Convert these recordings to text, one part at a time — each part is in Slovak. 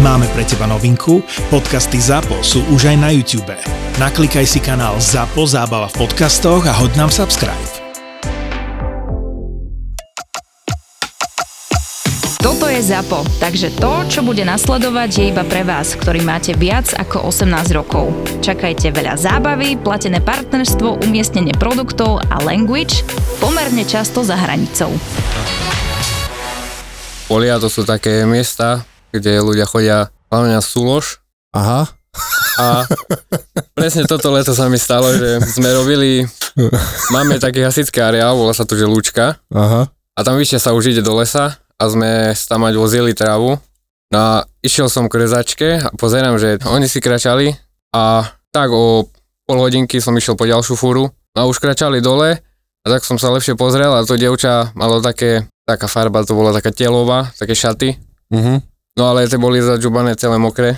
Máme pre teba novinku, podcasty ZAPO sú už aj na YouTube. Naklikaj si kanál ZAPO Zábava v podcastoch a hoď nám subscribe. Toto je ZAPO, takže to, čo bude nasledovať, je iba pre vás, ktorý máte viac ako 18 rokov. Čakajte veľa zábavy, platené partnerstvo, umiestnenie produktov a language pomerne často za hranicou. Polia to sú také miesta, kde ľudia chodia hlavne na súlož. Aha. A presne toto leto sa mi stalo, že sme robili, máme taký hasický areál, volá sa tu, že Lúčka. Aha. A tam vyššie sa už ide do lesa a sme tam mať vozili trávu. No a išiel som k rezačke a pozerám, že oni si kračali a tak o pol hodinky som išiel po ďalšiu fúru a už kračali dole a tak som sa lepšie pozrel a to dievča malo také, taká farba, to bola taká telová, také šaty. Mhm. No ale tie boli zadžubané celé mokré.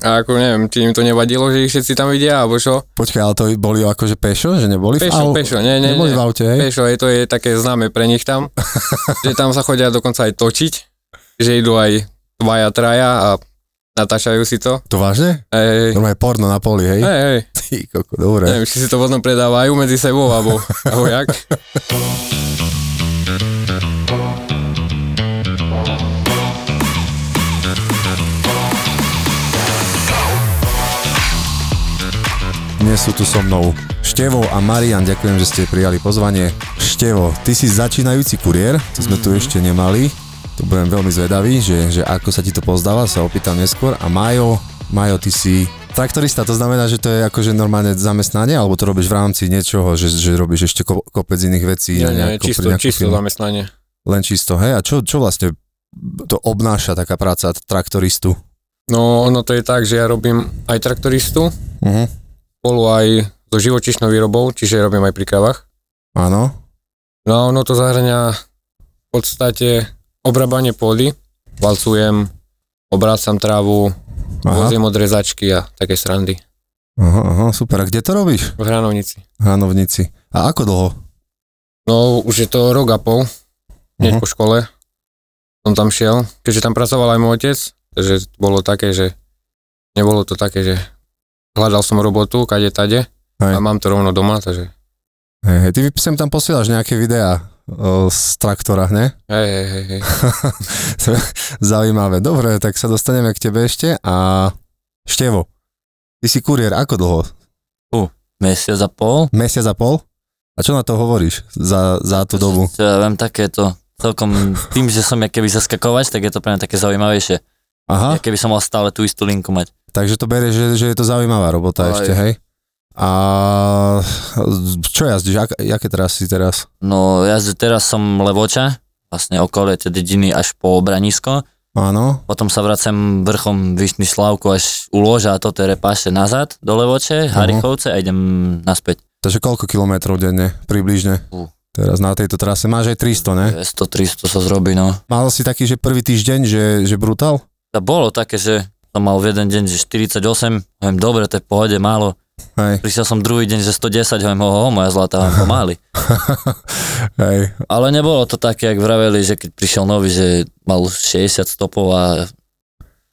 A ako neviem, či im to nevadilo, že ich všetci tam vidia, alebo čo? Počkaj, ale to boli akože pešo, že neboli v Pešo, au- pešo, nie, nie, Neboli nie. v aute, hej? Pešo, je to je také známe pre nich tam, že tam sa chodia dokonca aj točiť, že idú aj dvaja, traja a natáčajú si to. To vážne? Hej, Normálne porno na poli, hej? hej, hej. Ty koko, dobre. Neviem, či si to potom predávajú medzi sebou, alebo, alebo jak. Dnes sú tu so mnou Števo a Marian, ďakujem, že ste prijali pozvanie. Števo, ty si začínajúci kuriér, to sme tu ešte nemali. Tu budem veľmi zvedavý, že, že ako sa ti to pozdáva, sa opýtam neskôr. A Majo, Majo, ty si traktorista, to znamená, že to je akože normálne zamestnanie, alebo to robíš v rámci niečoho, že, že robíš ešte ko, kopec iných vecí? Nie, nie, nejakú- čisto, čisto firmu? zamestnanie. Len čisto, hej? A čo, čo vlastne to obnáša taká práca traktoristu? No, ono to je tak, že ja robím aj traktoristu, Uh-huh. Spolu aj so živočišnou výrobou, čiže robím aj pri kravách. Áno. No a ono to zahrania v podstate obrábanie pôdy, valcujem, obrácam trávu, vozím odrezačky a také srandy Aha, aha, super. A kde to robíš? v hranovnici. V Hanovnici. A ako dlho? No už je to rok a pol, hneď Mhm. po škole som tam šiel, keďže tam pracoval aj môj otec, takže bolo také, že nebolo to také, že hľadal som robotu, kade tade Hej. a mám to rovno doma, takže Hej, hej, ty sem tam posielaš nejaké videá o, z traktora, ne? hej, hej, hej, Zaujímavé. Dobre, tak sa dostaneme k tebe ešte a Števo, ty si kuriér, ako dlho? Mesiac a pol. Mesiac a pol? A čo na to hovoríš za, za tú dobu? Ja viem, takéto celkom, tým, že som ja keby zaskakovač, tak je to pre mňa také zaujímavejšie. Aha, Ja keby som mal stále tú istú linku mať. takže to berieš, že, že je to zaujímavá robota Aj. ešte, hej? A čo jazdíš? Ak, jaké teraz si teraz? No ja z- teraz som levoča, vlastne okolie tej dediny až po Branisko. Áno, Potom sa vracem vrchom Vyšný Slavku až u Loža a toto repáše nazad do Levoče, Harichovce a idem naspäť. takže koľko kilometrov denne približne? Fú. Teraz na tejto trase máš aj 300, ne? 200-300 sa zrobí, no. Mal si taký, že prvý týždeň, že, že brutál? A bolo také, že som mal v jeden deň, že 48, hovorím, dobre, to je pohode, málo. Hej, Prišiel som druhý deň, že 110, hovorím, ho, ho, moja zlatá, hovorím, pomaly. hej, Ale nebolo to také, jak vraveli, že keď prišiel nový, že mal 60 stopov a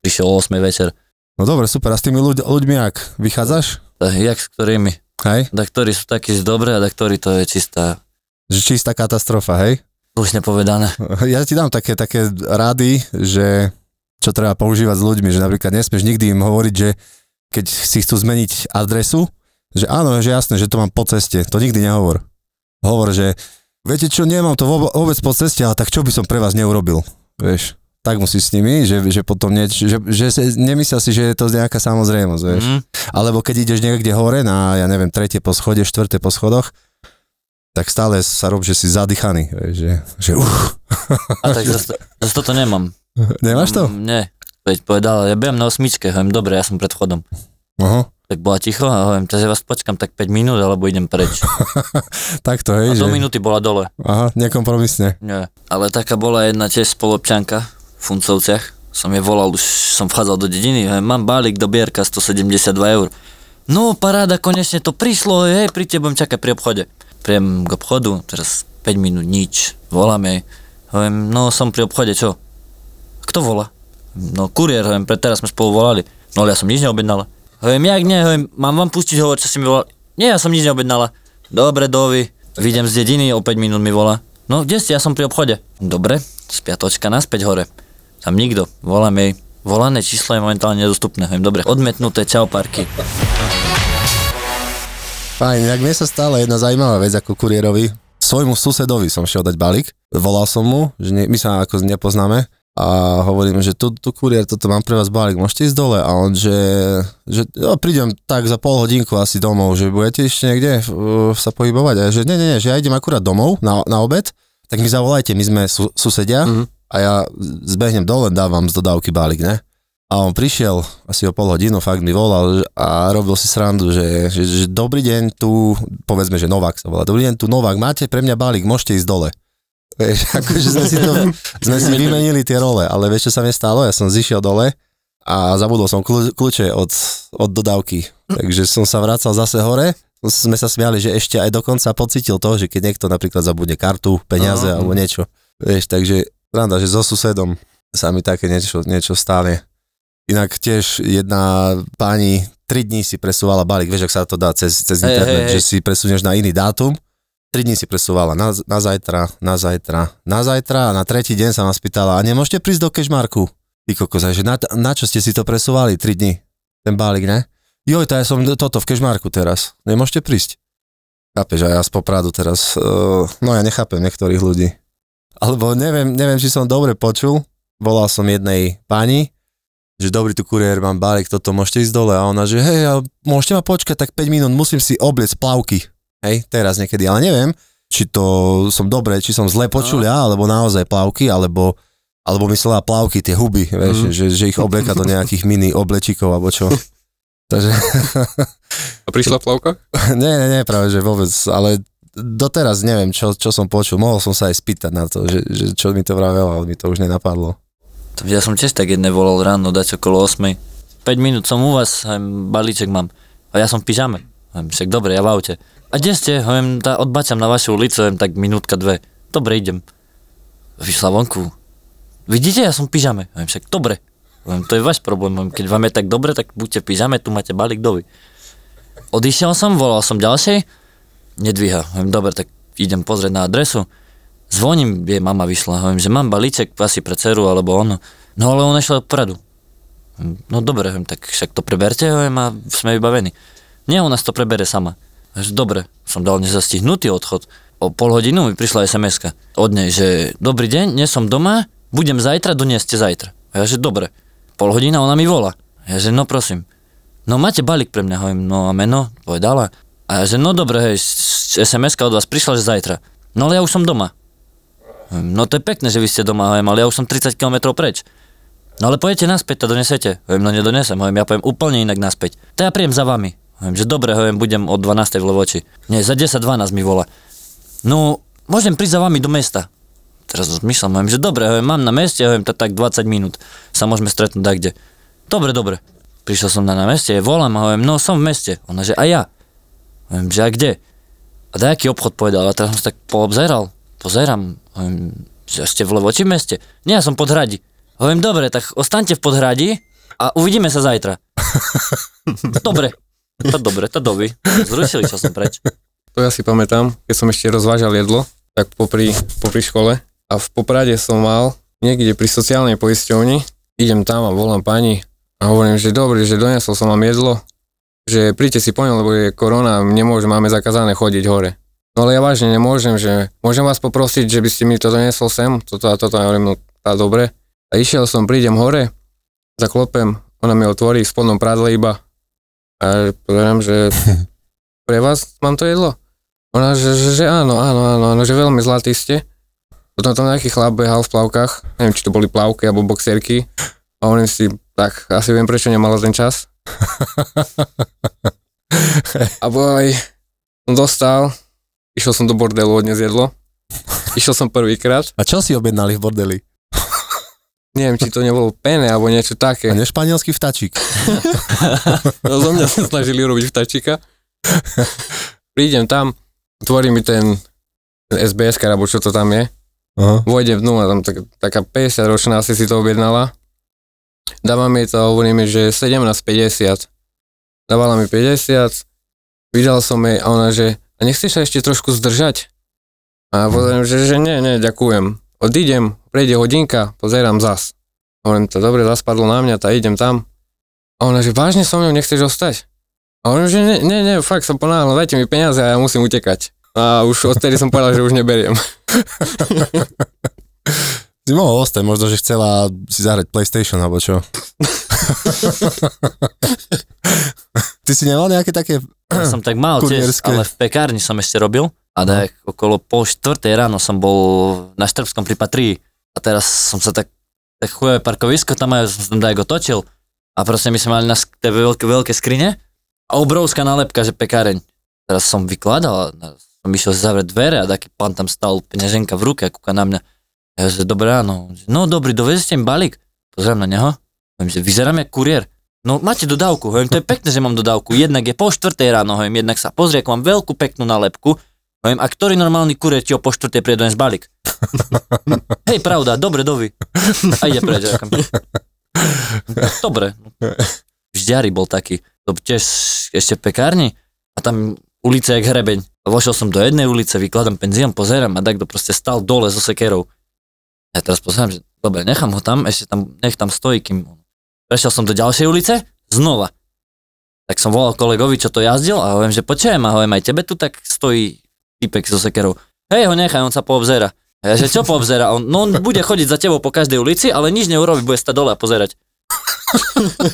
prišiel o 8 večer. no dobre, super. A s tými ľuď, ľuďmi ak? Vychádzaš? Tak jak s ktorými? Hej? Da ktorí sú takí že dobré a da ktorí to je čistá, Že čistá katastrofa, hej? už nepovedané. Ja ti dám také, také rady, že čo treba používať s ľuďmi, že napríklad nesmieš nikdy im hovoriť, že keď si chcú zmeniť adresu, že áno, že jasné, že to mám po ceste, to nikdy nehovor. Hovor, že viete čo, nemám to vôbec po ceste, ale tak čo by som pre vás neurobil, vieš. Tak musíš s nimi, že, že potom nieč, že, že nemyslia si, že je to nejaká samozrejmosť, vieš. Mm. Alebo keď ideš niekde hore na, ja neviem, tretie po schode, štvrté po schodoch, tak stále sa rob, že si zadýchaný, vieš, že, že uh, A tak zase, zase toto nemám. nemáš to? Mm, Nie. Veď povedal, ja bejem na osmičke, hovorím, dobre, ja som pred vchodom. Aha, Tak bola ticho a hovorím, takže vás počkam tak 5 minút, alebo idem preč. tak to A hej, že... do minúty bola dole. Aha, nekompromisne. Nie. Ale taká bola jedna tiež spolobčanka v Funcovciach. Som je volal, už som vchádzal do dediny, hovorím, mám balík do Bierka 172 eur. No paráda, konečne to prišlo, hej, tebe budem čakať pri obchode. Prijem k obchodu, teraz 5 minút nič, volám jej. Hovorím, no som pri obchode, čo? Kto volá? No kuriér, hovorím, pre teraz sme spolu volali. No ale ja som nič neobjednala. Hovorím, jak nie, hovorím, mám vám pustiť hovor, čo si mi volal? Nie, ja som nič neobjednala. Dobre, dovi, vidím z dediny, o 5 minút mi volá. No, kde ste, ja som pri obchode. Dobre, spiatočka naspäť hore. Tam nikto, volám jej. Volané číslo je momentálne nedostupné. Hovorím, dobre, odmetnuté, čau parky. Fajn, jak mne sa stala jedna zaujímavá vec ako kuriérovi. Svojmu susedovi som šiel dať balík. Volal som mu, že nie, my sa ako nepoznáme a hovorím, že tu, tu kuriér, toto mám pre vás balík, môžete ísť dole? A on, že, že no, prídem tak za pol hodinku asi domov, že budete ešte niekde uh, sa pohybovať. A že nie, nie, nie, že ja idem akurát domov na, na obed, tak mi zavolajte, my sme su, susedia Mhm. a ja zbehnem dole, dávam z dodávky balík, ne? A on prišiel asi o pol hodinu, fakt mi volal a robil si srandu, že, že, že dobrý deň, tu, povedzme, že Novák sa volá, dobrý deň, tu Novák, máte pre mňa balík, môžete ísť dole. Vieš, akože sme si, to, sme si vymenili tie role, ale vieš, čo sa mi stalo? Ja som zišiel dole a zabudol som kľú, kľúče od, od dodávky, takže som sa vracal zase hore, sme sa smiali, že ešte aj dokonca pocitil to, že keď niekto napríklad zabudne kartu, peniaze Aha. alebo niečo, vieš, takže pravda, že so susedom sa mi také niečo, niečo stane. Inak tiež jedna pani tri dní si presúvala balík, vieš, ak sa to dá cez, cez internet, hej, hej. že si presunieš na iný dátum. Tri dní si presúvala na, na zajtra, na zajtra, na zajtra a na tretí deň sa ma spýtala, a nemôžete prísť do Kešmarku? Ty kokos, že na, na čo ste si to presúvali tri dní? Ten balík, ne? Joj, to ja som toto v Kešmarku teraz. Nemôžete prísť? Chápeš, a ja z Popradu teraz, uh, no ja nechápem niektorých ľudí. Alebo neviem, neviem, či som dobre počul, volal som jednej pani, že dobrý tu kuriér, mám balík, toto môžete ísť dole. A ona, že hej, môžete ma počkať tak 5 minút, musím si obliec plavky. Hej, teraz niekedy, ale neviem, či to som dobre, či som zle počul ja, alebo naozaj plavky, alebo, alebo myslela plavky, tie huby, vieš, Mhm. že, že ich oblieka do nejakých mini oblečíkov, alebo čo. Takže, A prišla plavka? nie, nie, nie, práve, že vôbec, ale doteraz neviem, čo, čo som počul. Mohol som sa aj spýtať na to, že, že čo mi to vravelo, ale mi to už nenapadlo. To Ja som tiež tak jedné volal ráno, dať okolo 8. 5 minút som u vás, hovorím, balíček mám. A ja som v pyžame. Však dobre, ja v aute. A kde ste? Hovorím, tá, odbačam na vašu ulicu, hovorím, tak minútka, dve. Dobre, idem. Vyšla vonku. Vidíte, ja som v pyžame. Hovorím, však dobre. Hovorím, to je váš problém. Hovorím, keď vám je tak dobre, tak buďte v pyžame, tu máte balík dovi. Odišiel som, volal som ďalšej, nedvíha. Hovorím, dobre, tak idem pozrieť na adresu. Zvoním, jej mama vyšla, hovorím, že mám balíček asi pre dceru alebo ono. No ale on išiel pradu. No dobre, hovorím, tak však to preberte, hovorím, a sme vybavení. Nie, ona to prebere sama. Dobre, som dal nezastihnutý odchod. O pol hodinu mi prišla sms od nej, že dobrý deň, nie som doma, budem zajtra, donieste zajtra. A ja, že dobre. Pol hodina ona mi volá. Ja, že no prosím. No máte balík pre mňa, hovorím, no a meno, povedala. A ja, že no dobre, hej, sms od vás prišla, že zajtra. No ale ja už som doma. No to je pekné, že vy ste doma, hovorím, ale ja už som 30 km preč. No ale pojete naspäť, to donesete. Hovorím, no nedonesem, hovorím, ja pojem úplne inak naspäť. To ja príjem za vami. Hovorím, že dobre, hovorím, budem o 12 v Levoči. Nie, za 10-12 mi volá. No, môžem prísť za vami do mesta. Teraz rozmýšľam, hovorím, že dobre, hovorím, mám na meste, hovorím, to tak 20 minút sa môžeme stretnúť tak kde. Dobre, dobre. Prišiel som na, na meste, volám a hovorím, no som v meste. Ona, že a ja. Hovorím, že a kde? A dajaký obchod povedal, a teraz som sa tak poobzeral. Pozerám, hovorím, že ste v Levoči meste? Nie, ja som pod hradi. Hovorím, dobre, tak ostaňte v podhradí a uvidíme sa zajtra. dobre. To dobre, to doby. Zrušili, čo som preč. To ja si pamätám, keď som ešte rozvážal jedlo, tak popri, popri škole a v Poprade som mal niekde pri sociálnej poisťovni, idem tam a volám pani a hovorím, že dobre, že donesol som vám jedlo, že príďte si po ňom, lebo je korona, nemôžem, máme zakázané chodiť hore. No ale ja vážne nemôžem, že môžem vás poprosiť, že by ste mi to donesol sem, toto a toto, a hovorím, no tá dobre. A išiel som, prídem hore, zaklopem, ona mi otvorí v spodnom prádle iba a poviem, že pre vás mám to jedlo. Ona, že, že, že áno, áno, áno, áno, že veľmi zlatý ste. Potom tam nejaký chlap behal v plavkách, neviem, či to boli plavky alebo boxerky. A hovorím si, tak asi viem, prečo nemala ten čas. A boj, som dostal, išiel som do bordelu odniesť jedlo. Išiel som prvýkrát, A čo si objednali v bordeli? Neviem, či to nebolo pene alebo niečo A také. ne španielský vtačík. No, zo mňa sa snažili urobiť vtačika. Prídem tam, otvorí mi ten, ten SBS, alebo čo to tam je. Aha. Vôjdem dnu a tam tak, taká 50 ročná asi si to objednala. Dávam jej to a hovorím jej, že 17,50. Dávala mi 50, vydal som jej a ona, že a nechceš sa ešte trošku zdržať? A hovorím, že, že nie, nie, ďakujem. Odídem, prejde hodinka, pozerám zas. Hovorím, to dobre, zaspadlo na mňa, tak idem tam. A ona, že vážne so mnou nechceš ostať? A hovorím, že nie, nie, nie fakt som ponáhľal, dajte mi peniaze a ja musím utekať. A už odtedy som povedal, že už neberiem. Si mohol ostať, možno, že chcela si zahrať PlayStation, alebo čo. Ty si nemal nejaké také... Ja som tak mal tiež, ale v pekárni som ešte robil. A tak okolo pol štvrtej ráno som bol na Štrbskom pri Patrii. A teraz som sa tak, tak chujové parkovisko, tam aj som tam tak točil. A proste my sme mali na tie veľké, veľké skrine a obrovská nálepka, že pekáreň. Teraz som vykladal a som išiel zavrieť dvere a taký pán tam stal peňaženka v ruke a kúka na mňa. Ja že dobré ráno. No dobrý, dovezete mi balík. Pozriem na neho. Hovorím, že vyzerám jak kuriér. No máte dodávku, hovorím, to je pekné, že mám dodávku. Jednak je po štvrtej ráno, hovorím, jednak sa pozrie, ako mám veľkú peknú nálepku. Hovorím, a ktorý normálny kuriér ti o po štvrtej príde dnes balík? Hej, pravda, dobre, dovi. A ide preč. Dobre. Žďari bol taký, to tiež ešte v pekárni a tam ulica je hrebeň. Vošiel som do jednej ulice, vykladám penzíon, pozerám a takto proste stal dole so sekerou. Ja teraz pozerám, že dobre, nechám ho tam, ešte tam, nech tam stojí, kým... Prešiel som do ďalšej ulice, znova. Tak som volal kolegovi, čo to jazdil a hovorím, že počujem a hovorím, aj tebe tu tak stojí typek so sekerou. Hej, ho nechaj, on sa poobzera. A ja, že čo poobzera? On, no on bude chodiť za tebou po každej ulici, ale nič neurobi, bude stať dole a pozerať.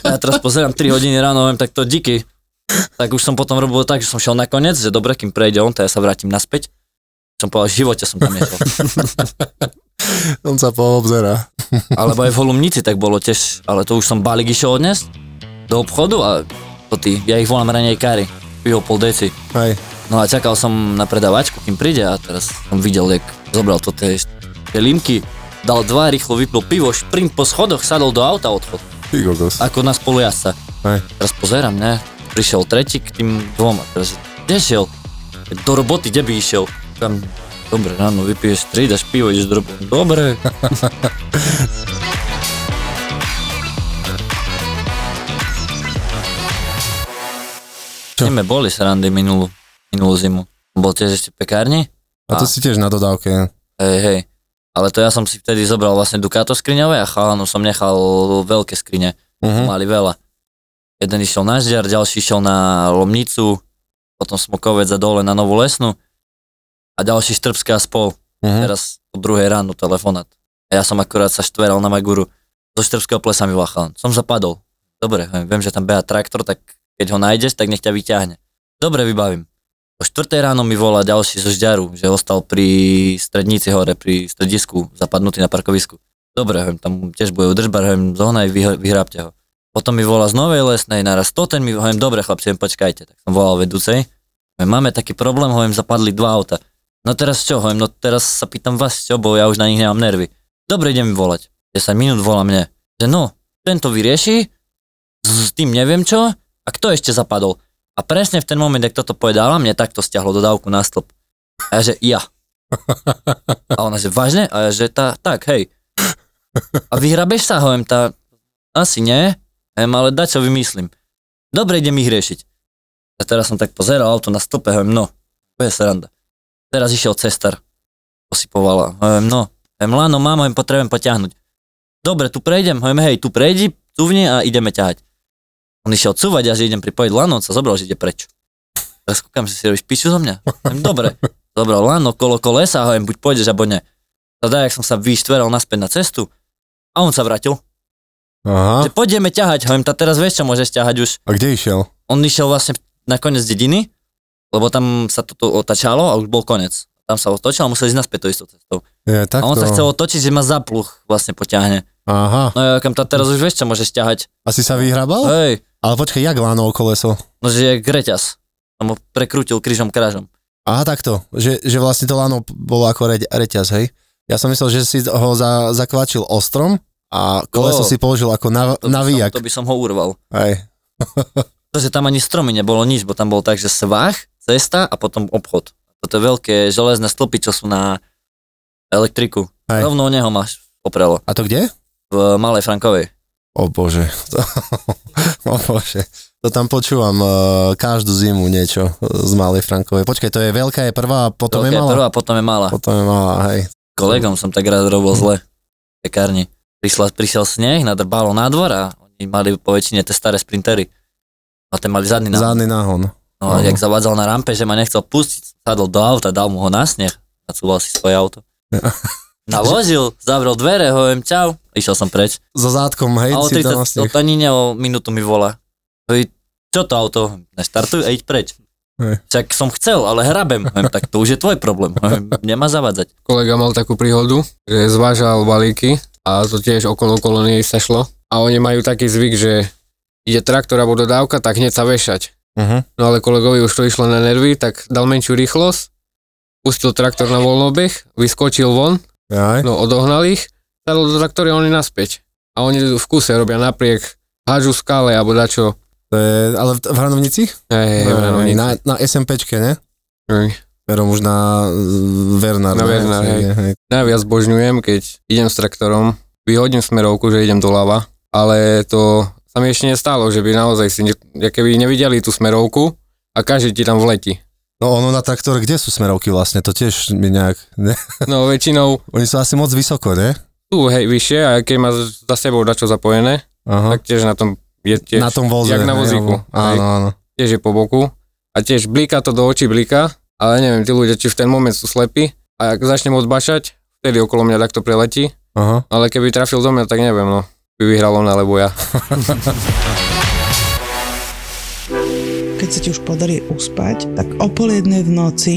A ja teraz pozerám 3 hodiny ráno, hovorím, tak to díky. Tak už som potom robil tak, že som šiel na koniec, že dobre, kým prejde on, tak ja sa vrátim naspäť. Som povedal, v živote som tam nešiel. On sa poobzera. Alebo aj v Holumnici tak bolo tiež, ale to už som balík išiel odniesť do obchodu a to ty, ja ich volám ranejkári, pivo pol deci. Hej. No a čakal som na predavačku, kým príde a teraz som videl, jak zobral to tie, tie limky, dal dva, rýchlo vypil pivo, šprint po schodoch, sadol do auta odchod. Ty kokos. Ako na spolujazca. Hej. Teraz pozerám, ne, prišiel tretí k tým dvom a teraz, kde šiel? Do roboty, kde by išiel? Tam, dobre, ráno vypiješ tri, dáš pivo, ideš do roboty. Dobre. Čo? Sme boli srandy minulú, minulú zimu. Bol tiež ešte v pekárni? A to si tiež na dodávke. Hej, hej. Ale to ja som si vtedy zobral vlastne Ducato skriňové a chalanu som nechal veľké skrine. Uh-huh. Mali veľa. Jeden išiel na Žďar, ďalší išiel na Lomnicu, potom Smokovec a dole na Novú Lesnú a ďalší Štrbská spol. Uh-huh. Teraz po druhej ráno telefonát. A ja som akurát sa štveral na Maguru. Zo Štrbského plesa mi volal. Som zapadol. Dobre, viem, že tam beha traktor, tak keď ho nájdeš, tak nech ťa vyťahne. Dobre, vybavím. O 4 ráno mi volá ďalší zo Žďaru, že ostal pri strednici hore, pri stredisku, zapadnutý na parkovisku. Dobre, hovorím, tam tiež bude udržbar, hovorím, zohnaj, vyhr- vyhrábte ho. Potom mi volá z Novej Lesnej, naraz to ten mi, hovorím, dobre chlapci, počkajte. Tak som volal vedúcej, hovorím, máme taký problém, hovorím, zapadli dva auta. No teraz čo, hovorím, no teraz sa pýtam vás čo, bo ja už na nich nemám nervy. Dobre, idem volať. 10 minút volá mne, že no, tento vyrieši, s tým neviem čo, a kto ešte zapadol? A presne v ten moment, ak toto povedala, mne takto stiahlo dodávku na stĺp. A ja, že ja. A ona, že vážne? A ja, že tá, tak, hej. A vyhrabeš sa, hovorím, tá, asi nie, Jem, ale dať čo vymyslím. Dobre, idem ich riešiť. A teraz som tak pozeral auto na stĺpe, hovorím, no, je sranda. Teraz išiel cestar, posypovala. Hovorím, no, hovorím, lano, mám, hovorím, potrebujem potiahnuť. Dobre, tu prejdem, hovorím, hej, tu prejdi, cuvni a ideme ťahať. On išiel cúvať a že idem pripojiť lano, on sa zobral, že ide preč. Teraz kúkam, že si robíš piču zo mňa. Hovorím, dobre, zobral lano, kolo kolesa, hovorím, buď pôjdeš, alebo ne. Teda, jak som sa vyštveral naspäť na cestu a on sa vrátil. Aha. Že poďme ťahať, hovorím, tá teraz vieš, čo môžeš ťahať už. A kde išiel? On išiel vlastne na koniec dediny, lebo tam sa toto otačalo a už bol koniec. Tam sa otočil a musel ísť naspäť to istou cestou. Je, A on sa chcel otočiť, že ma zapluch vlastne poťahne. Aha. No ja kam tá teraz už vieš, čo môžeš ťahať. Asi sa vyhrabal? Hej, Ale počkaj, jak lánol koleso? no že je greťas. Tam ho prekrútil krížom krážom. Aha, takto. Že, že vlastne to lano bolo ako reť, reťaz, hej? Ja som myslel, že si ho za, zakvačil ostrom a koleso Jo. si položil ako na, To navíjak. som, to by som ho urval. Hej. Pretože tam ani stromy nebolo nič, bo tam bol tak, že svah, cesta a potom obchod. Toto je veľké železné stĺpy, čo sú na elektriku. Hej. Rovno o neho máš poprelo. A to kde? V Malej Frankovej. O bože, to, o bože. To tam počúvam uh, každú zimu niečo z Malej Frankovej. Počkaj, to je veľká je prvá a potom Veľká je malá? prvá, potom je malá. Potom je malá, hej. Kolegom som tak raz robil zle v pekárni. Prišla, prišiel sneh, nadrbalo na dvor a oni mali po väčšine tie staré sprintery. A ten mali zadný na Zadný náhon. No Áno. jak zavádzal na rampe, že ma nechcel pustiť, sadol do auta, dal mu ho na sneh, nacúval si svoje auto. Naložil, zavrel dvere, hovorím čau, išiel som preč. So zátkom, hej, A o si 30, tam o vlastne... tanine o minútu mi volá. Hovorí, čo to auto? Neštartuj a iď preč. Hej. Však som chcel, ale hrabem. Tak to už je tvoj problém. Nemá zavádzať. Kolega mal takú príhodu, že zvážal balíky a to tiež okolo kolónie sa šlo. A oni majú taký zvyk, že ide traktor alebo dodávka, tak hneď sa vešať. Uh-huh. No ale kolegovi už to išlo na nervy, tak dal menšiu rýchlosť, pustil traktor na voľnobeh, vyskočil von, Aj. no odohnal ich, sadol do traktory a oni naspäť. A oni v kuse robia napriek, hážu skále alebo dačo. To je, ale v, v Hranovnici? Hej, Aj, hej, na, na SMPčke, ne? hej. Verom už na Vernár. Na? Vernár, hej. hej. Najviac božňujem, keď idem s traktorom, vyhodím smerovku, že idem doľava, ale to sa mi ešte nestalo, že by naozaj si, keby nevideli tú smerovku a každý ti tam vletí. No ono na traktore, kde sú smerovky vlastne? To tiež mi nejak... Ne? No väčšinou Oni sú asi moc vysoko, ne? Tu hej vyššie a keď má za sebou dačo zapojené, Aha. tak tiež na tom je tiež, na tom voze. jak na vozíku. Áno, áno. tiež je po boku a tiež blíka to do očí blíka, ale neviem, tí ľudia, či v ten moment sú slepí a ak začnem odbašať, vtedy okolo mňa takto preletí, Aha. ale keby trafil do mňa, tak neviem, no, by vyhral on alebo ja. keď sa ti už podarí uspať, tak o pol jednej v noci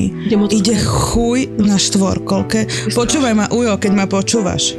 ide chuj na štvorkolke. Počúvaj ma, Ujo, keď ma počúvaš.